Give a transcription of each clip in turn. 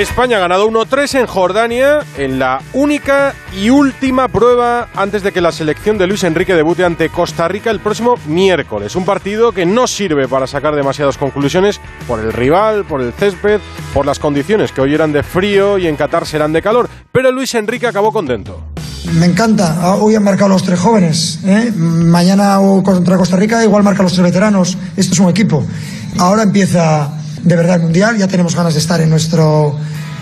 España ha ganado 1-3 en Jordania en la única y última prueba antes de que la selección de Luis Enrique debute ante Costa Rica el próximo miércoles. Un partido que no sirve para sacar demasiadas conclusiones por el rival, por el césped, por las condiciones que hoy eran de frío y en Qatar serán de calor. Pero Luis Enrique acabó contento. Me encanta. Ah, hoy han marcado los tres jóvenes. ¿eh? Mañana contra Costa Rica igual marca los tres veteranos. Esto es un equipo. Ahora empieza de verdad el Mundial. Ya tenemos ganas de estar en, nuestro,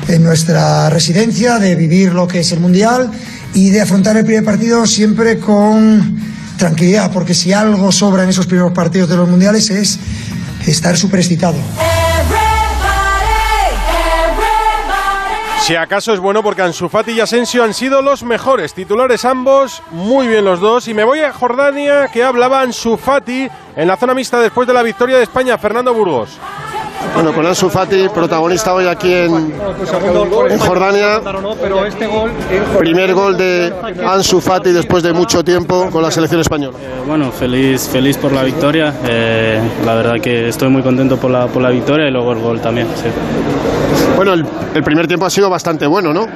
en nuestra residencia, de vivir lo que es el Mundial y de afrontar el primer partido siempre con tranquilidad, porque si algo sobra en esos primeros partidos de los Mundiales es estar súper excitado. Si acaso es bueno porque Ansu Fati y Asensio han sido los mejores titulares ambos, muy bien los dos. Y me voy a Jordania, que hablaba Ansu Fati en la zona mixta después de la victoria de España, Fernando Burgos. Bueno, con Ansu Fati, protagonista hoy aquí en, en Jordania. Primer gol de Ansu Fati después de mucho tiempo con la selección española. Eh, bueno, feliz, feliz por la victoria. Eh, la verdad que estoy muy contento por la, por la victoria y luego el gol también. Bueno, el, el primer tiempo ha sido bastante bueno, ¿no?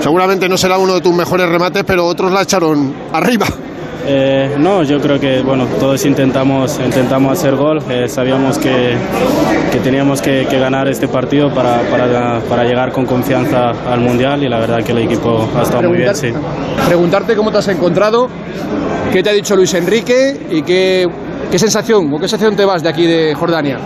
Seguramente no será uno de tus mejores remates, pero otros la echaron arriba. Eh, no, yo creo que bueno, todos intentamos, intentamos hacer gol. Eh, sabíamos que, que teníamos que, ganar este partido para, para, para, llegar con confianza al Mundial y la verdad que el equipo ha estado muy bien. Sí. Preguntarte cómo te has encontrado, qué te ha dicho Luis Enrique y qué ¿Qué sensación o qué sensación te vas de aquí de Jordania?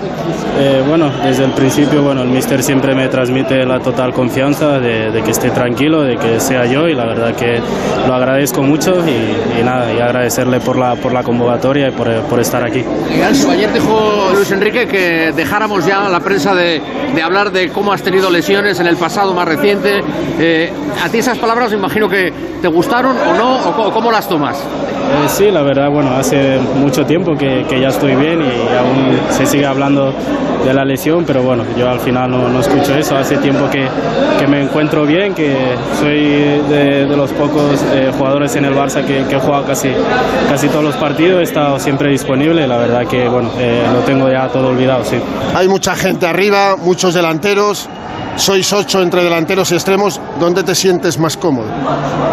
Eh, bueno, desde el principio, bueno, el míster siempre me transmite la total confianza de, de, que esté tranquilo, de que sea yo y la verdad que lo agradezco mucho y, y nada, y agradecerle por la, por la convocatoria y por, por estar aquí. Ayer dijo Luis Enrique que dejáramos ya la prensa de, de, hablar de cómo has tenido lesiones en el pasado más reciente. Eh, ¿A ti esas palabras me imagino que te gustaron o no o cómo las tomas? Eh, sí, la verdad, bueno, hace mucho tiempo que, que, ya estoy bien y aún se sigue hablando de la lesión, pero bueno, yo al final no, no escucho eso. Hace tiempo que, que, me encuentro bien, que soy de, de los pocos eh, jugadores en el Barça que, que juega casi, casi todos los partidos, he estado siempre disponible. La verdad que, bueno, eh, lo tengo ya todo olvidado, sí. Hay mucha gente arriba, muchos delanteros sois ocho entre delanteros y extremos, ¿dónde te sientes más cómodo?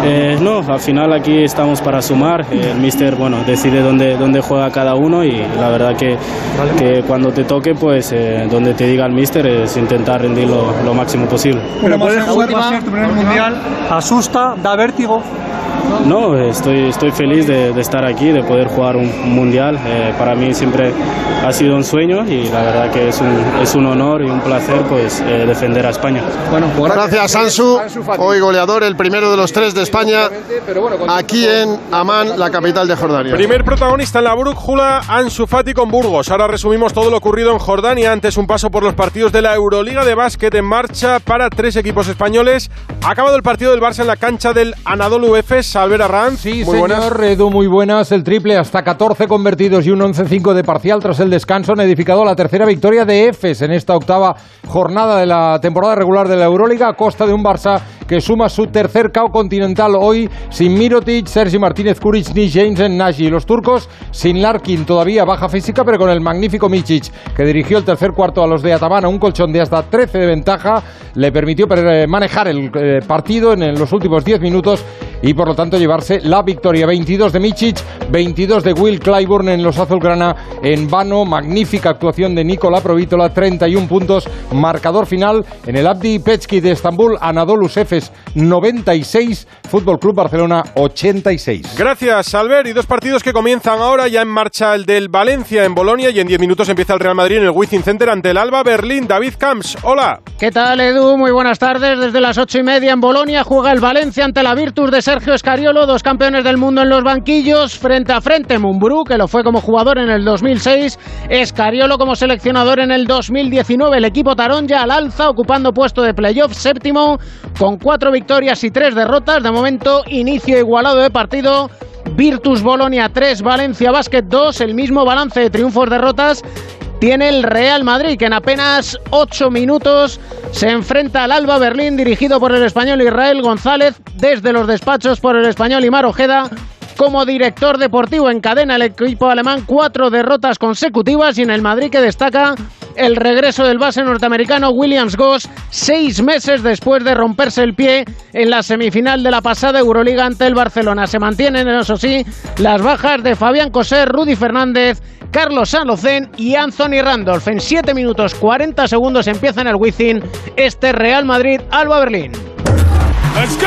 Eh, no, al final aquí estamos para sumar. El míster, bueno, decide dónde, dónde juega cada uno y la verdad que, que cuando te toque, pues eh, donde te diga el míster es intentar rendir lo, lo máximo posible. Pero puedes jugar va a ser tu primer mundial, asusta, da vértigo. No, estoy, estoy feliz de, de, estar aquí, de poder jugar un mundial. Eh, para mí siempre ha sido un sueño y la verdad que es un, es un honor y un placer pues eh, defender a España. Bueno, pues gracias Ansu, hoy goleador, el primero de los tres de España, aquí en Amán, la capital de Jordania. Primer protagonista en la brújula, Ansu Fati con Burgos. Ahora resumimos todo lo ocurrido en Jordania. Antes un paso por los partidos de la Euroliga de básquet en marcha para tres equipos españoles. Ha acabado el partido del Barça en la cancha del Anadolu Efes. Albert Arranz, sí, muy señor, buenas. Edu, muy buenas. El triple hasta 14 convertidos y un 11-5 de parcial tras el descanso han edificado la tercera victoria de Efes en esta octava jornada de la temporada regular de la Euroliga a costa de un Barça que suma su tercer KO continental hoy sin Mirotic, Sergi Martínez Kuric ni James Nagy. Los turcos sin Larkin todavía baja física pero con el magnífico Micic que dirigió el tercer cuarto a los de Atamana, un colchón de hasta 13 de ventaja, le permitió manejar el eh, partido en los últimos 10 minutos y por lo tanto llevarse la victoria. 22 de Micic, 22 de Will Clyburn en los azulgrana en vano. Magnífica actuación de Nicola Provítola, 31 puntos. Marcador final en el Abdi Pechki de Estambul, Anadolu Efes 96, Fútbol Club Barcelona 86. Gracias, Albert. Y dos partidos que comienzan ahora, ya en marcha el del Valencia en Bolonia y en 10 minutos empieza el Real Madrid en el Wizzing Center ante el Alba Berlín. David Camps, hola. ¿Qué tal, Edu? Muy buenas tardes. Desde las ocho y media en Bolonia juega el Valencia ante la Virtus de Sergio Escariolo, dos campeones del mundo en los banquillos, frente a frente Mumbrú, que lo fue como jugador en el 2006, Escariolo como seleccionador en el 2019. El equipo Tarón ya al alza, ocupando puesto de playoff séptimo, con cuatro victorias y tres derrotas. De momento, inicio igualado de partido. Virtus Bolonia 3, Valencia Basket 2, el mismo balance de triunfos-derrotas tiene el Real Madrid, que en apenas 8 minutos se enfrenta al Alba Berlín, dirigido por el español Israel González, desde los despachos por el español Imar Ojeda. Como director deportivo encadena el equipo alemán cuatro derrotas consecutivas y en el Madrid que destaca el regreso del base norteamericano Williams Goss seis meses después de romperse el pie en la semifinal de la pasada Euroliga ante el Barcelona. Se mantienen, eso sí, las bajas de Fabián Coser, Rudy Fernández, Carlos Sanlocén y Anthony Randolph. En 7 minutos 40 segundos empieza en el Wizzing este Real Madrid-Alba Berlín. Let's go.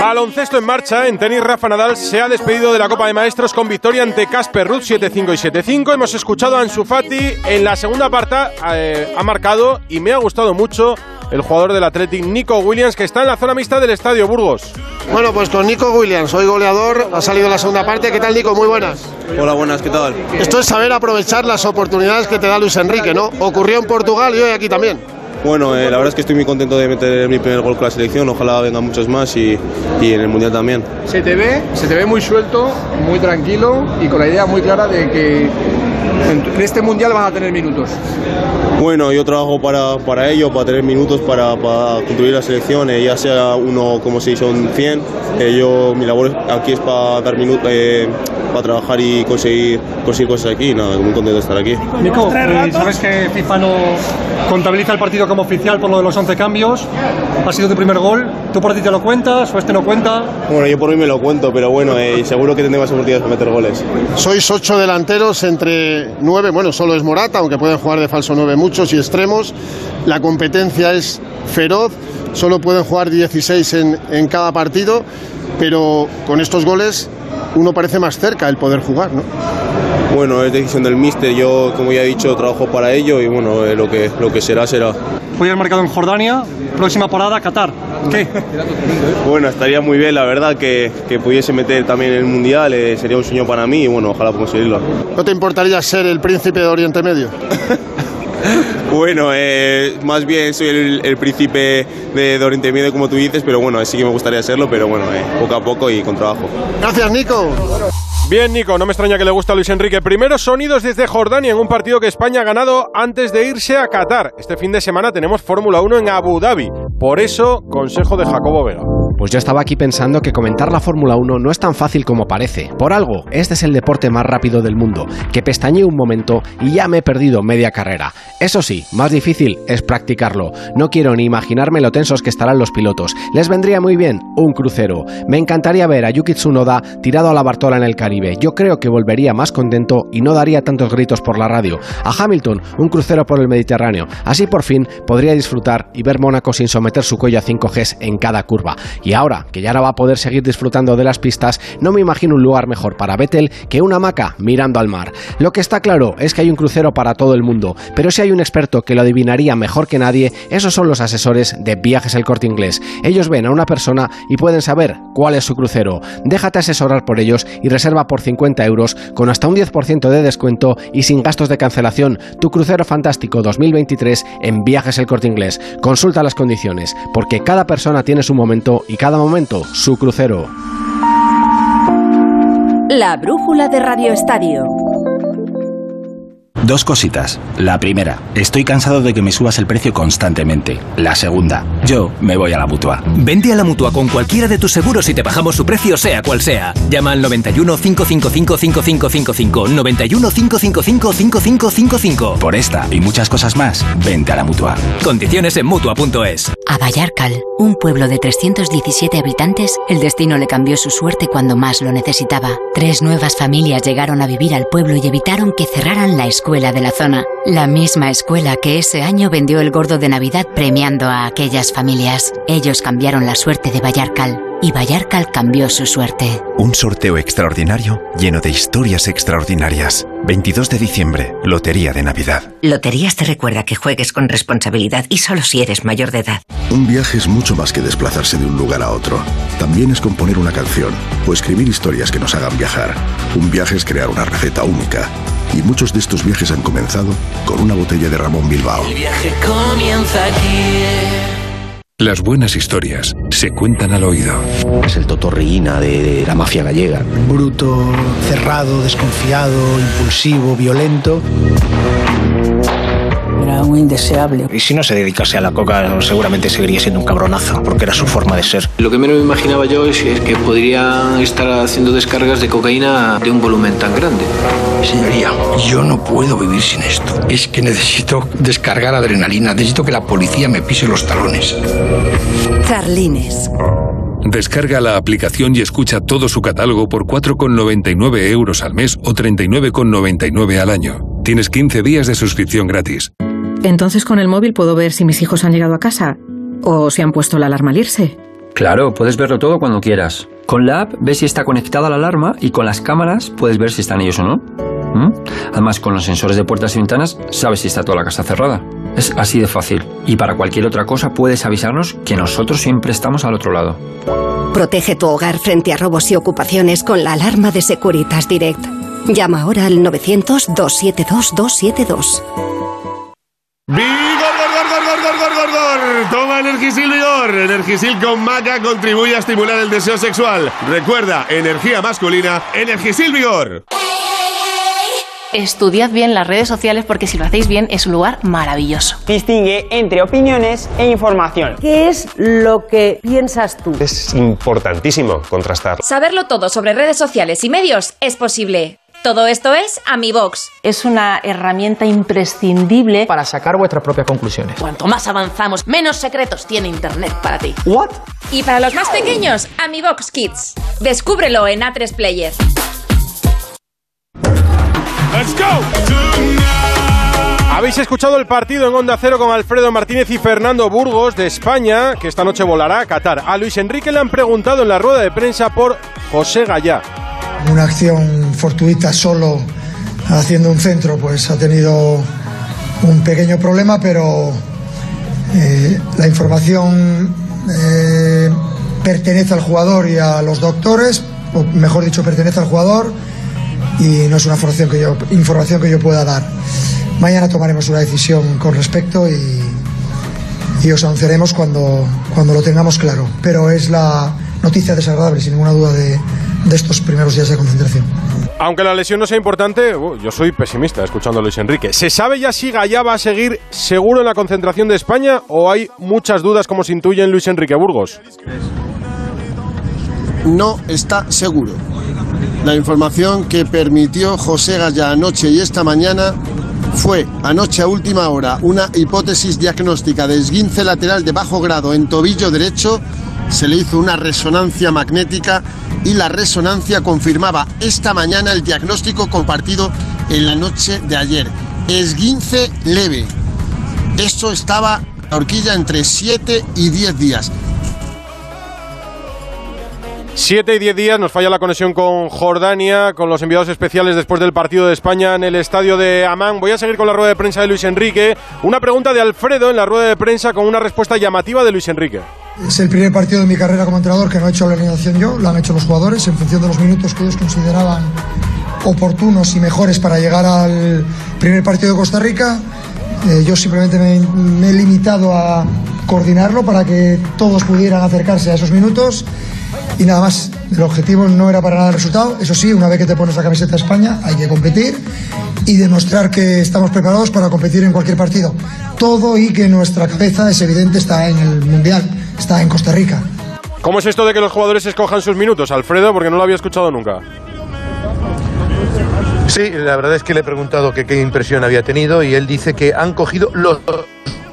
Baloncesto en marcha. En tenis, Rafa Nadal se ha despedido de la Copa de Maestros con victoria ante Casper Ruth 7-5 y 7-5. Hemos escuchado a Ansu Fati en la segunda parte. Eh, ha marcado y me ha gustado mucho el jugador del Athletic, Nico Williams, que está en la zona mixta del Estadio Burgos. Bueno, pues con Nico Williams, hoy goleador, ha salido en la segunda parte. ¿Qué tal, Nico? Muy buenas. Hola, buenas, ¿qué tal? Esto es saber aprovechar las oportunidades que te da Luis Enrique, ¿no? Ocurrió en Portugal y hoy aquí también. Bueno, eh, la verdad es que estoy muy contento de meter mi primer gol con la selección, ojalá vengan muchos más y, y, en el Mundial también. Se te, ve, se te ve muy suelto, muy tranquilo y con la idea muy clara de que en este Mundial vas a tener minutos. Bueno, yo trabajo para, para ello, para tener minutos, para, para construir la selección, eh, ya sea uno como si son 100. Eh, yo, mi labor aquí es para dar minutos, eh, para trabajar y conseguir, conseguir cosas aquí. Nada, muy contento de estar aquí. Nico, sabes que FIFA no contabiliza el partido como oficial por lo de los 11 cambios. Ha sido tu primer gol. ¿Tú por ti te lo cuentas o este no cuenta? Bueno, yo por mí me lo cuento, pero bueno, seguro que tendré más oportunidades para meter goles. Sois ocho delanteros entre nueve, bueno, solo es Morata, aunque pueden jugar de falso nueve muchos y extremos. La competencia es feroz, solo pueden jugar 16 en, en cada partido, pero con estos goles uno parece más cerca el poder jugar, ¿no? Bueno, es decisión del míster, yo como ya he dicho trabajo para ello y bueno, eh, lo, que, lo que será será. Hoy has marcado en Jordania, próxima parada Qatar. ¿Qué? bueno, estaría muy bien la verdad que, que pudiese meter también el Mundial, eh, sería un sueño para mí y bueno, ojalá conseguirlo. ¿No te importaría ser el príncipe de Oriente Medio? Bueno, eh, más bien soy el, el príncipe de, de, Oriente Medio, como tú dices, pero bueno, sí que me gustaría serlo, pero bueno, eh, poco a poco y con trabajo. Gracias, Nico. Bien, Nico, no me extraña que le guste a Luis Enrique. Primeros sonidos desde Jordania en un partido que España ha ganado antes de irse a Qatar. Este fin de semana tenemos Fórmula 1 en Abu Dhabi. Por eso, consejo de Jacobo Vega. Pues yo estaba aquí pensando que comentar la Fórmula 1 no es tan fácil como parece. Por algo, este es el deporte más rápido del mundo, que pestañeé un momento y ya me he perdido media carrera. Eso sí, más difícil es practicarlo. No quiero ni imaginarme lo tensos que estarán los pilotos. Les vendría muy bien un crucero. Me encantaría ver a Yuki Tsunoda tirado a la Bartola en el Caribe. Yo creo que volvería más contento y no daría tantos gritos por la radio. A Hamilton, un crucero por el Mediterráneo. Así por fin podría disfrutar y ver Mónaco sin someter su cuello a 5 Gs en cada curva. Ahora, que ya no va a poder seguir disfrutando de las pistas, no me imagino un lugar mejor para Vettel que una hamaca mirando al mar. Lo que está claro es que hay un crucero para todo el mundo, pero si hay un experto que lo adivinaría mejor que nadie, esos son los asesores de Viajes El Corte Inglés. Ellos ven a una persona y pueden saber cuál es su crucero. Déjate asesorar por ellos y reserva por 50 euros con hasta un 10% de descuento y sin gastos de cancelación tu crucero fantástico 2023 en Viajes El Corte Inglés. Consulta las condiciones, porque cada persona tiene su momento y cada momento su crucero. La brújula de Radio Estadio. Dos cositas. La primera, estoy cansado de que me subas el precio constantemente. La segunda, yo me voy a la mutua. Vente a la mutua con cualquiera de tus seguros y te bajamos su precio, sea cual sea. Llama al 91 555 5555. 91 555 5555. Por esta y muchas cosas más, vente a la mutua. Condiciones en mutua.es. A Vallarcal, un pueblo de 317 habitantes, el destino le cambió su suerte cuando más lo necesitaba. Tres nuevas familias llegaron a vivir al pueblo y evitaron que cerraran la escuela de la zona, la misma escuela que ese año vendió el gordo de Navidad premiando a aquellas familias. Ellos cambiaron la suerte de Vallarcal y Vallarcal cambió su suerte. Un sorteo extraordinario lleno de historias extraordinarias. 22 de diciembre, Lotería de Navidad. Loterías te recuerda que juegues con responsabilidad y solo si eres mayor de edad. Un viaje es mucho más que desplazarse de un lugar a otro. También es componer una canción o escribir historias que nos hagan viajar. Un viaje es crear una receta única. Y muchos de estos viajes han comenzado con una botella de Ramón Bilbao. El viaje comienza aquí. Las buenas historias se cuentan al oído. Es el totorriina de, de, la mafia gallega. Bruto, cerrado, desconfiado, impulsivo, violento. Un indeseable. Y si no se dedicase a la coca, seguramente seguiría siendo un cabronazo, porque era su forma de ser. Lo que menos me imaginaba yo es que podría estar haciendo descargas de cocaína de un volumen tan grande. Señoría, yo no puedo vivir sin esto. Es que necesito descargar adrenalina, necesito que la policía me pise los talones. Carlines. Descarga la aplicación y escucha todo su catálogo por 4,99 euros al mes o 39,99 al año. Tienes 15 días de suscripción gratis. Entonces con el móvil puedo ver si mis hijos han llegado a casa o si han puesto la alarma al irse. Claro, puedes verlo todo cuando quieras. Con la app ves si está conectada la alarma y con las cámaras puedes ver si están ellos o no. ¿Mm? Además, con los sensores de puertas y ventanas sabes si está toda la casa cerrada. Es así de fácil. Y para cualquier otra cosa puedes avisarnos que nosotros siempre estamos al otro lado. Protege tu hogar frente a robos y ocupaciones con la alarma de Securitas Direct. Llama ahora al 900-272-272. ¡Vigor, gor, gor, gor, gor, gor, gor, gor! Toma Energisil Vigor. Energisil con maca contribuye a estimular el deseo sexual. Recuerda, energía masculina, Energisil Vigor. Estudiad bien las redes sociales porque si lo hacéis bien es un lugar maravilloso. Distingue entre opiniones e información. ¿Qué es lo que piensas tú? Es importantísimo contrastar. Saberlo todo sobre redes sociales y medios es posible. Todo esto es AmiBox. Es una herramienta imprescindible para sacar vuestras propias conclusiones. Cuanto más avanzamos, menos secretos tiene Internet para ti. ¿What? Y para los más pequeños, AmiBox Kids. Descúbrelo en A3 Player. ¡Let's go! Habéis escuchado el partido en Onda Cero con Alfredo Martínez y Fernando Burgos de España, que esta noche volará a Qatar. A Luis Enrique le han preguntado en la rueda de prensa por José Gallá. Una acción fortuita solo haciendo un centro, pues ha tenido un pequeño problema, pero eh, la información eh, pertenece al jugador y a los doctores, o mejor dicho, pertenece al jugador y no es una información que yo, información que yo pueda dar. Mañana tomaremos una decisión con respecto y, y os anunciaremos cuando, cuando lo tengamos claro. Pero es la noticia desagradable, sin ninguna duda, de, de estos primeros días de concentración. Aunque la lesión no sea importante, uh, yo soy pesimista escuchando a Luis Enrique. ¿Se sabe ya si Gallá va a seguir seguro en la concentración de España o hay muchas dudas como se intuye en Luis Enrique Burgos? No está seguro. La información que permitió José Gallá anoche y esta mañana fue anoche a última hora una hipótesis diagnóstica de esguince lateral de bajo grado en tobillo derecho. Se le hizo una resonancia magnética y la resonancia confirmaba esta mañana el diagnóstico compartido en la noche de ayer. Esguince leve. Eso estaba la horquilla entre 7 y 10 días. 7 y 10 días, nos falla la conexión con Jordania, con los enviados especiales después del partido de España en el estadio de Amán. Voy a seguir con la rueda de prensa de Luis Enrique. Una pregunta de Alfredo en la rueda de prensa con una respuesta llamativa de Luis Enrique. Es el primer partido de mi carrera como entrenador que no he hecho la alineación yo, lo han hecho los jugadores en función de los minutos que ellos consideraban oportunos y mejores para llegar al primer partido de Costa Rica. Eh, yo simplemente me, me he limitado a coordinarlo para que todos pudieran acercarse a esos minutos y nada más. El objetivo no era para nada el resultado. Eso sí, una vez que te pones la camiseta de España, hay que competir y demostrar que estamos preparados para competir en cualquier partido. Todo y que nuestra cabeza, es evidente, está en el Mundial, está en Costa Rica. ¿Cómo es esto de que los jugadores escojan sus minutos, Alfredo? Porque no lo había escuchado nunca. Sí, la verdad es que le he preguntado que qué impresión había tenido y él dice que han cogido los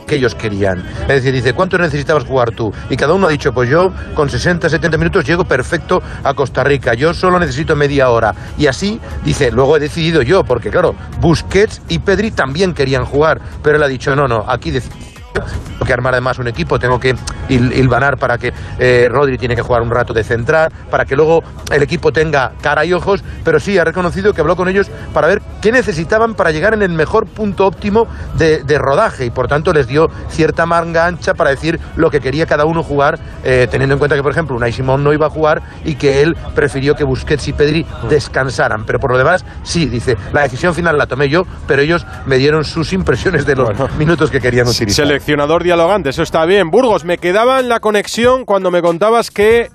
que ellos querían. Es decir, dice, ¿cuánto necesitabas jugar tú? Y cada uno ha dicho, pues yo con 60, 70 minutos llego perfecto a Costa Rica, yo solo necesito media hora. Y así, dice, luego he decidido yo, porque claro, Busquets y Pedri también querían jugar, pero él ha dicho, no, no, aquí decido tengo que armar además un equipo, tengo que hil- hilvanar para que eh, Rodri tiene que jugar un rato de central, para que luego el equipo tenga cara y ojos, pero sí ha reconocido que habló con ellos para ver qué necesitaban para llegar en el mejor punto óptimo de, de rodaje y por tanto les dio cierta manga ancha para decir lo que quería cada uno jugar, eh, teniendo en cuenta que por ejemplo Unai Simón no iba a jugar y que él prefirió que Busquets y Pedri descansaran, pero por lo demás sí, dice, la decisión final la tomé yo, pero ellos me dieron sus impresiones de los minutos que querían utilizar. Seleccionador dialogante, eso está bien. Burgos, me quedaba en la conexión cuando me contabas que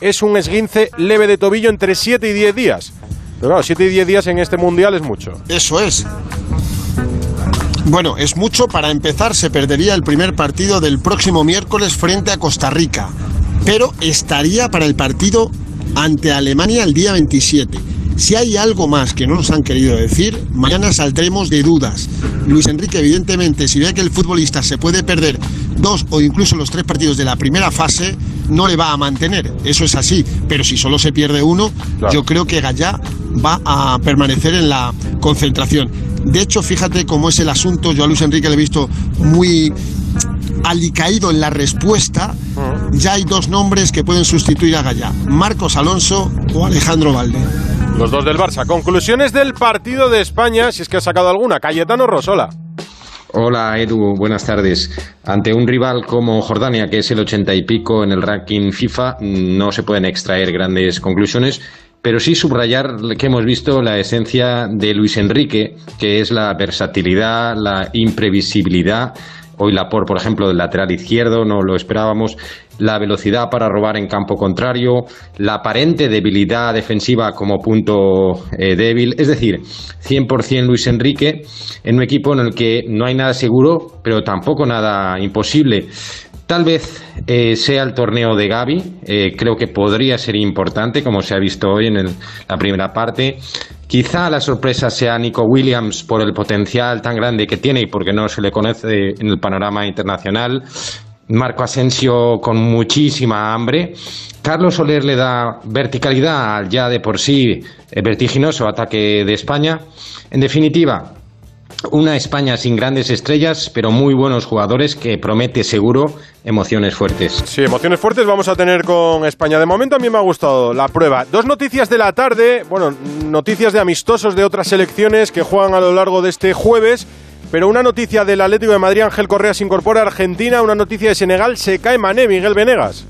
es un esguince leve de tobillo entre 7 y 10 días. Pero claro, 7 y 10 días en este mundial es mucho. Eso es. Bueno, es mucho. Para empezar, se perdería el primer partido del próximo miércoles frente a Costa Rica. Pero estaría para el partido ante Alemania el día 27. Si hay algo más que no nos han querido decir, mañana saldremos de dudas. Luis Enrique, evidentemente, si ve que el futbolista se puede perder dos o incluso los tres partidos de la primera fase, no le va a mantener. Eso es así. Pero si solo se pierde uno, yo creo que Gallá va a permanecer en la concentración. De hecho, fíjate cómo es el asunto. Yo a Luis Enrique le he visto muy alicaído en la respuesta. Ya hay dos nombres que pueden sustituir a Gallá: Marcos Alonso o Alejandro Valde. Los dos del Barça. Conclusiones del partido de España, si es que ha sacado alguna. Cayetano Rosola. Hola Edu, buenas tardes. Ante un rival como Jordania, que es el ochenta y pico en el ranking FIFA, no se pueden extraer grandes conclusiones, pero sí subrayar que hemos visto la esencia de Luis Enrique, que es la versatilidad, la imprevisibilidad. Hoy Lapor, por ejemplo, del lateral izquierdo, no lo esperábamos la velocidad para robar en campo contrario, la aparente debilidad defensiva como punto eh, débil, es decir, 100% Luis Enrique en un equipo en el que no hay nada seguro, pero tampoco nada imposible. Tal vez eh, sea el torneo de Gaby, eh, creo que podría ser importante, como se ha visto hoy en la primera parte. Quizá la sorpresa sea Nico Williams por el potencial tan grande que tiene y porque no se le conoce en el panorama internacional. Marco Asensio con muchísima hambre. Carlos Soler le da verticalidad al ya de por sí vertiginoso ataque de España. En definitiva, una España sin grandes estrellas, pero muy buenos jugadores que promete seguro emociones fuertes. Sí, emociones fuertes vamos a tener con España. De momento a mí me ha gustado la prueba. Dos noticias de la tarde, bueno, noticias de amistosos de otras selecciones que juegan a lo largo de este jueves. Pero una noticia del Atlético de Madrid, Ángel Correa se incorpora a Argentina, una noticia de Senegal, se cae Mané, Miguel Venegas.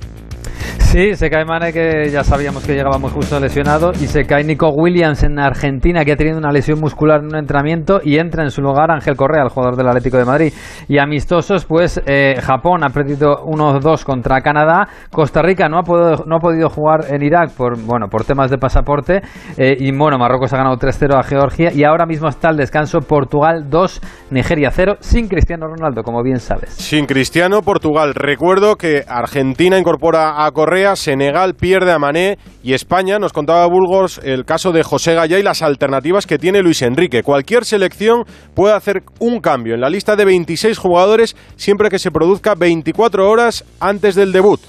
Sí, se cae Mane, que ya sabíamos que llegaba muy justo lesionado, y se cae Nico Williams en Argentina, que ha tenido una lesión muscular en un entrenamiento, y entra en su lugar Ángel Correa, el jugador del Atlético de Madrid. Y amistosos, pues eh, Japón ha perdido 1-2 contra Canadá, Costa Rica no ha, podido, no ha podido jugar en Irak por, bueno, por temas de pasaporte, eh, y bueno, Marruecos ha ganado 3-0 a Georgia, y ahora mismo está el descanso Portugal 2, Nigeria 0, sin Cristiano Ronaldo, como bien sabes. Sin Cristiano, Portugal. Recuerdo que Argentina incorpora a Correa Senegal pierde a Mané y España, nos contaba Burgos el caso de José Gallá y las alternativas que tiene Luis Enrique. Cualquier selección puede hacer un cambio en la lista de 26 jugadores siempre que se produzca 24 horas antes del debut.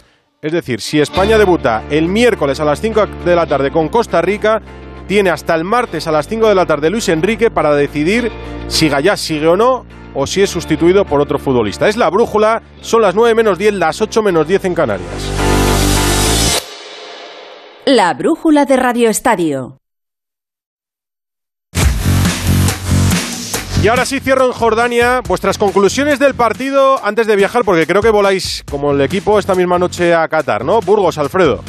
Es decir, si España debuta el miércoles a las 5 de la tarde con Costa Rica, tiene hasta el martes a las 5 de la tarde Luis Enrique para decidir si Gallá sigue o no o si es sustituido por otro futbolista. Es la brújula, son las 9 menos 10, las 8 menos 10 en Canarias. La brújula de Radio Estadio. Y ahora sí cierro en Jordania vuestras conclusiones del partido antes de viajar, porque creo que voláis como el equipo esta misma noche a Qatar, ¿no? Burgos, Alfredo.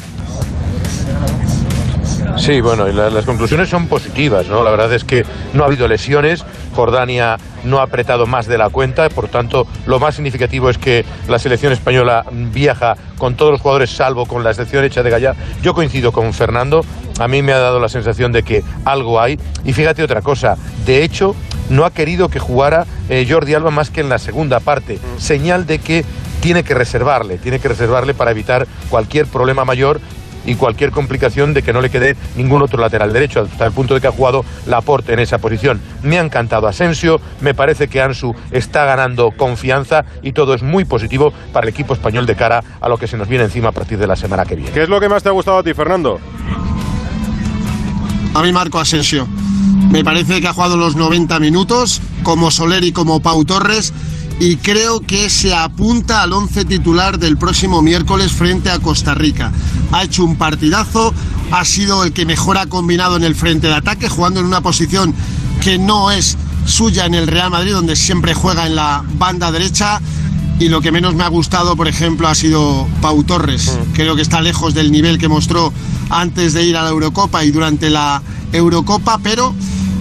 Sí, bueno, y las conclusiones son positivas, ¿no? La verdad es que no ha habido lesiones, Jordania no ha apretado más de la cuenta, por tanto, lo más significativo es que la selección española viaja con todos los jugadores, salvo con la excepción hecha de Gallar. Yo coincido con Fernando, a mí me ha dado la sensación de que algo hay, y fíjate otra cosa, de hecho, no ha querido que jugara eh, Jordi Alba más que en la segunda parte, señal de que tiene que reservarle, tiene que reservarle para evitar cualquier problema mayor y cualquier complicación de que no le quede ningún otro lateral derecho, hasta el punto de que ha jugado Laporte en esa posición. Me ha encantado Asensio, me parece que Ansu está ganando confianza y todo es muy positivo para el equipo español de cara a lo que se nos viene encima a partir de la semana que viene. ¿Qué es lo que más te ha gustado a ti, Fernando? A mí Marco Asensio. Me parece que ha jugado los 90 minutos, como Soler y como Pau Torres, y creo que se apunta al once titular del próximo miércoles frente a Costa Rica. Ha hecho un partidazo, ha sido el que mejor ha combinado en el frente de ataque, jugando en una posición que no es suya en el Real Madrid, donde siempre juega en la banda derecha. Y lo que menos me ha gustado, por ejemplo, ha sido Pau Torres. Creo que está lejos del nivel que mostró antes de ir a la Eurocopa y durante la Eurocopa, pero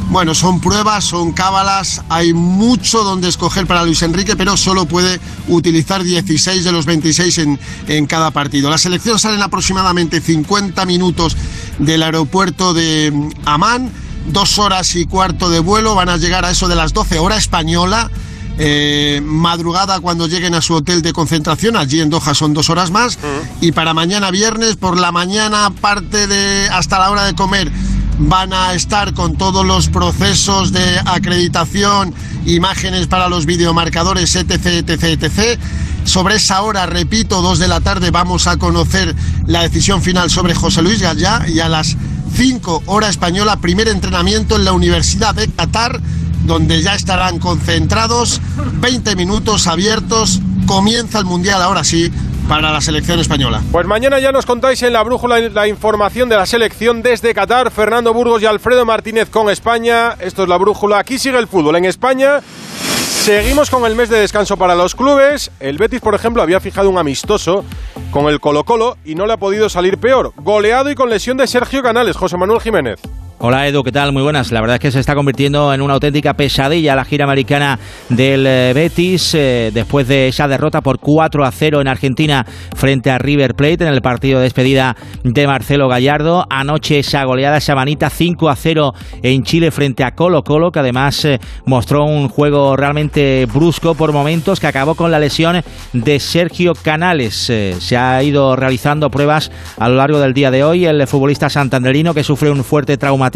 bueno, son pruebas, son cábalas, hay mucho donde escoger para Luis Enrique, pero solo puede utilizar 16 de los 26 en, en cada partido. La selección sale en aproximadamente 50 minutos del aeropuerto de Amán, dos horas y cuarto de vuelo, van a llegar a eso de las 12 horas española eh, madrugada cuando lleguen a su hotel de concentración, allí en Doha son dos horas más, y para mañana viernes por la mañana, parte de hasta la hora de comer, van a estar con todos los procesos de acreditación, imágenes para los videomarcadores, etc, etc, etc. Sobre esa hora, repito, dos de la tarde, vamos a conocer la decisión final sobre José Luis Gallá y a las 5 hora española, primer entrenamiento en la Universidad de Qatar, donde ya estarán concentrados, 20 minutos abiertos, comienza el Mundial ahora sí para la selección española. Pues mañana ya nos contáis en la brújula la información de la selección desde Qatar. Fernando Burgos y Alfredo Martínez con España. Esto es la brújula. Aquí sigue el fútbol en España. Seguimos con el mes de descanso para los clubes. El Betis, por ejemplo, había fijado un amistoso con el Colo Colo y no le ha podido salir peor. Goleado y con lesión de Sergio Canales, José Manuel Jiménez. Hola Edu, ¿qué tal? Muy buenas. La verdad es que se está convirtiendo en una auténtica pesadilla la gira americana del eh, Betis eh, después de esa derrota por 4 a 0 en Argentina frente a River Plate en el partido de despedida de Marcelo Gallardo. Anoche esa goleada, esa manita 5 a 0 en Chile frente a Colo Colo, que además eh, mostró un juego realmente brusco por momentos que acabó con la lesión de Sergio Canales. se ha ido realizando pruebas a lo largo del día de hoy. El futbolista santanderino que sufre un fuerte trauma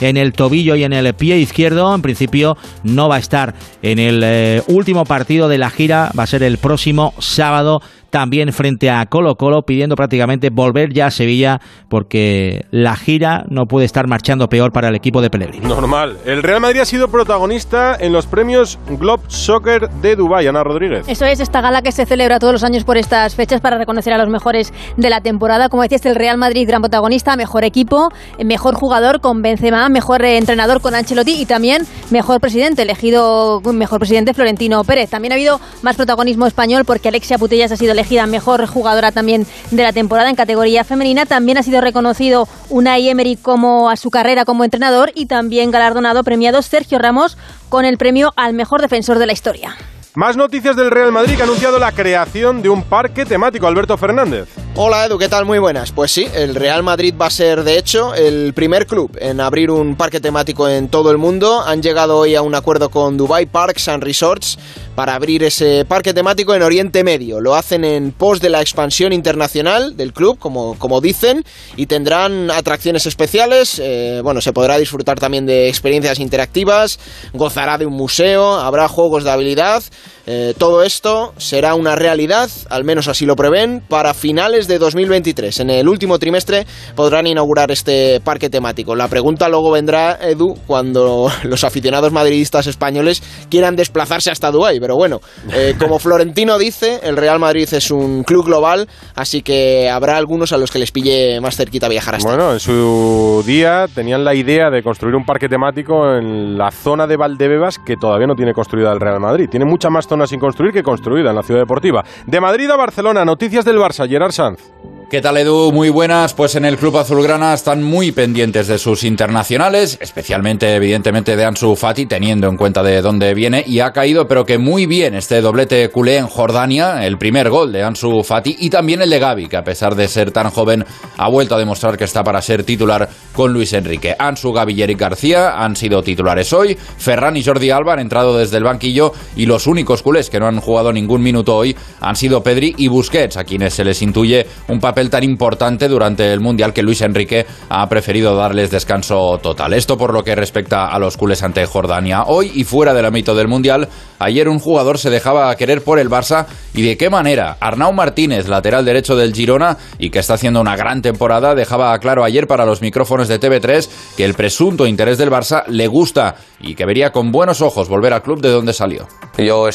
en el tobillo y en el pie izquierdo. En principio no va a estar en el eh, último partido de la gira, va a ser el próximo sábado también frente a Colo Colo, pidiendo prácticamente volver ya a Sevilla porque la gira no puede estar marchando peor para el equipo de Pellegrini. Normal. El Real Madrid ha sido protagonista en los premios Globe Soccer de Dubái, Ana Rodríguez. Eso es, esta gala que se celebra todos los años por estas fechas para reconocer a los mejores de la temporada. Como decías, el Real Madrid gran protagonista, mejor equipo, mejor jugador con Benzema, mejor entrenador con Ancelotti y también mejor presidente, elegido mejor presidente Florentino Pérez. También ha habido más protagonismo español porque Alexia Putellas ha sido elegida mejor jugadora también de la temporada en categoría femenina. También ha sido reconocido Unai Emery como a su carrera como entrenador y también galardonado premiado Sergio Ramos con el premio al mejor defensor de la historia. Más noticias del Real Madrid que ha anunciado la creación de un parque temático. Alberto Fernández. Hola Edu, ¿qué tal? Muy buenas. Pues sí, el Real Madrid va a ser de hecho el primer club en abrir un parque temático en todo el mundo. Han llegado hoy a un acuerdo con Dubai Parks and Resorts para abrir ese parque temático en Oriente Medio. Lo hacen en pos de la expansión internacional del club, como, como dicen, y tendrán atracciones especiales. Eh, bueno, se podrá disfrutar también de experiencias interactivas, gozará de un museo, habrá juegos de habilidad. Eh, todo esto será una realidad, al menos así lo prevén, para finales de 2023. En el último trimestre podrán inaugurar este parque temático. La pregunta luego vendrá, Edu, cuando los aficionados madridistas españoles quieran desplazarse hasta Dubái. Pero bueno, eh, como Florentino dice, el Real Madrid es un club global, así que habrá algunos a los que les pille más cerquita viajar hasta Bueno, en su día tenían la idea de construir un parque temático en la zona de Valdebebas que todavía no tiene construida el Real Madrid. Tiene mucha zona sin construir que construida en la ciudad deportiva. De Madrid a Barcelona, noticias del Barça, Gerard Sanz. ¿Qué tal Edu? Muy buenas. Pues en el Club Azulgrana están muy pendientes de sus internacionales, especialmente evidentemente de Ansu Fati, teniendo en cuenta de dónde viene y ha caído, pero que muy bien este doblete culé en Jordania, el primer gol de Ansu Fati y también el de Gaby, que a pesar de ser tan joven ha vuelto a demostrar que está para ser titular con Luis Enrique. Ansu, Gaby y Eric García han sido titulares hoy, Ferran y Jordi Alba han entrado desde el banquillo y los únicos culés que no han jugado ningún minuto hoy han sido Pedri y Busquets, a quienes se les intuye un papel tan importante durante el Mundial que Luis Enrique ha preferido darles descanso total. Esto por lo que respecta a los culés ante Jordania. Hoy y fuera del ámbito del Mundial, ayer un jugador se dejaba querer por el Barça y de qué manera. Arnau Martínez, lateral derecho del Girona y que está haciendo una gran temporada, dejaba claro ayer para los micrófonos de TV3 que el presunto interés del Barça le gusta y que vería con buenos ojos volver al club de donde salió. Yo he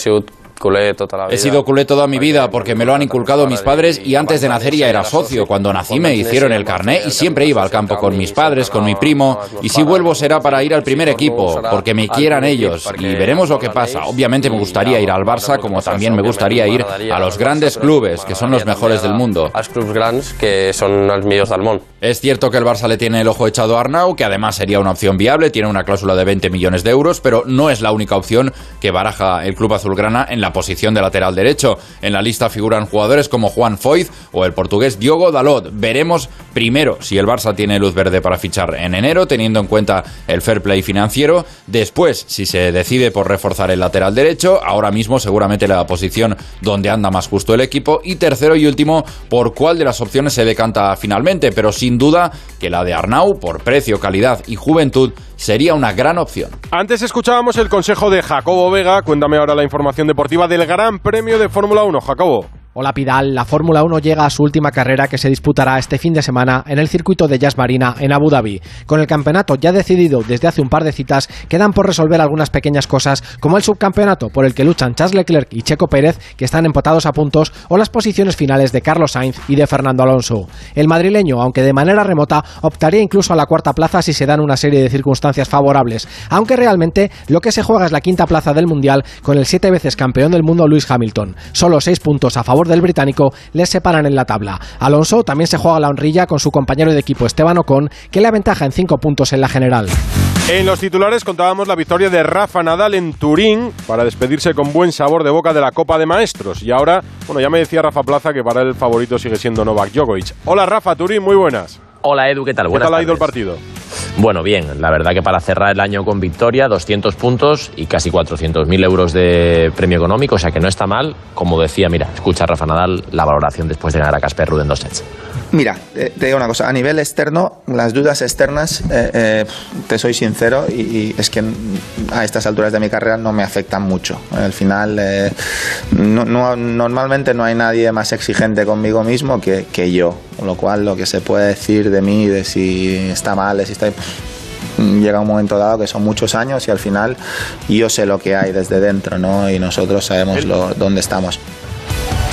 He sido culé toda mi vida porque me lo han inculcado mis padres y antes de nacer ya era socio. Cuando nací me hicieron el carné y siempre iba al campo con mis padres, con mi primo. Y si vuelvo será para ir al primer equipo, porque me quieran ellos. Y veremos lo que pasa. Obviamente me gustaría ir al Barça, como también me gustaría ir a los grandes clubes, que son los mejores del mundo. A los clubes grandes, que son los mejores del mundo. Es cierto que el Barça le tiene el ojo echado a Arnau, que además sería una opción viable, tiene una cláusula de 20 millones de euros, pero no es la única opción que baraja el club azulgrana en la posición de lateral derecho. En la lista figuran jugadores como Juan Foyz o el portugués Diogo Dalot. Veremos primero si el Barça tiene luz verde para fichar en enero, teniendo en cuenta el fair play financiero. Después, si se decide por reforzar el lateral derecho, ahora mismo seguramente la posición donde anda más justo el equipo. Y tercero y último, por cuál de las opciones se decanta finalmente. Pero sin duda que la de Arnau, por precio, calidad y juventud, sería una gran opción. Antes escuchábamos el consejo de Jacobo Vega. Cuéntame ahora la información deportiva del Gran Premio de Fórmula 1, Jacobo. Hola Pidal, la Fórmula 1 llega a su última carrera que se disputará este fin de semana en el circuito de Jazz Marina en Abu Dhabi. Con el campeonato ya decidido desde hace un par de citas, quedan por resolver algunas pequeñas cosas como el subcampeonato por el que luchan Charles Leclerc y Checo Pérez, que están empatados a puntos, o las posiciones finales de Carlos Sainz y de Fernando Alonso. El madrileño, aunque de manera remota, optaría incluso a la cuarta plaza si se dan una serie de circunstancias favorables, aunque realmente lo que se juega es la quinta plaza del Mundial con el siete veces campeón del mundo Lewis Hamilton. Solo seis puntos a favor del británico les separan en la tabla. Alonso también se juega la honrilla con su compañero de equipo Esteban Ocon, que le aventaja en cinco puntos en la general. En los titulares contábamos la victoria de Rafa Nadal en Turín para despedirse con buen sabor de boca de la Copa de Maestros. Y ahora, bueno, ya me decía Rafa Plaza que para el favorito sigue siendo Novak Djokovic. Hola Rafa, Turín, muy buenas. Hola Edu, ¿qué tal? ¿Qué Buenas tal ha ido el partido? Bueno, bien, la verdad que para cerrar el año con victoria, 200 puntos y casi 400.000 euros de premio económico, o sea que no está mal. Como decía, mira, escucha a Rafa Nadal la valoración después de ganar a Casper Ruud en dos sets. Mira, te, te digo una cosa, a nivel externo, las dudas externas, eh, eh, te soy sincero, y, y es que a estas alturas de mi carrera no me afectan mucho. Al final, eh, no- no- normalmente no hay nadie más exigente conmigo mismo que, que yo, con lo cual lo que se puede decir de mí, de si está mal, de si está... pues, llega un momento dado que son muchos años y al final yo sé lo que hay desde dentro, ¿no? Y nosotros sabemos lo, dónde estamos.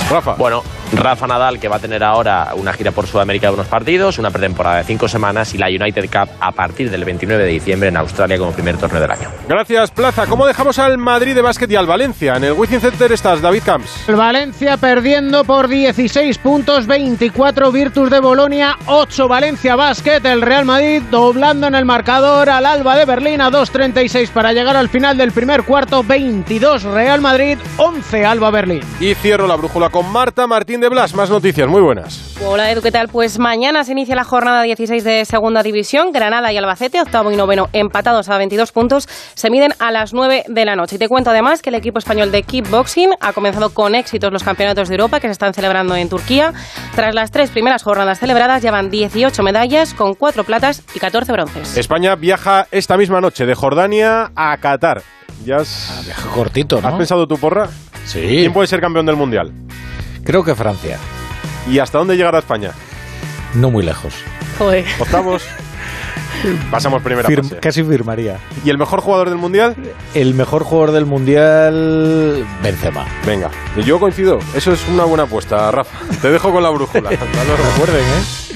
Rafa. Bueno, Rafa Nadal que va a tener ahora una gira por Sudamérica de unos partidos, una pretemporada de cinco semanas y la United Cup a partir del 29 de diciembre en Australia como primer torneo del año. Gracias, Plaza. ¿Cómo dejamos al Madrid de básquet y al Valencia? En el Wizzing Center estás, David Camps. El Valencia perdiendo por 16 puntos, 24 Virtus de Bolonia, 8 Valencia Basket, el Real Madrid doblando en el marcador al Alba de Berlín a 2.36 para llegar al final del primer cuarto, 22 Real Madrid, 11 Alba Berlín. Y cierro la brújula con Marta Martín de Blas. Más noticias, muy buenas. Hola Edu, ¿qué tal? Pues mañana se inicia la jornada 16 de Segunda División. Granada y Albacete, octavo y noveno, empatados a 22 puntos, se miden a las 9 de la noche. Y te cuento además que el equipo español de kickboxing ha comenzado con éxitos los campeonatos de Europa que se están celebrando en Turquía. Tras las tres primeras jornadas celebradas, llevan 18 medallas con 4 platas y 14 bronces. España viaja esta misma noche de Jordania a Qatar. Ya has... Viaje cortito, ¿no? ¿Has pensado tu porra? Sí. ¿Quién puede ser campeón del Mundial? Creo que Francia. ¿Y hasta dónde llegará España? No muy lejos. Joder. Octavos. Pasamos primera Fir- fase. casi firmaría. ¿Y el mejor jugador del Mundial? El mejor jugador del Mundial, Benzema. Venga, yo coincido. Eso es una buena apuesta, Rafa. Te dejo con la brújula. Luego. Recuerden, ¿eh?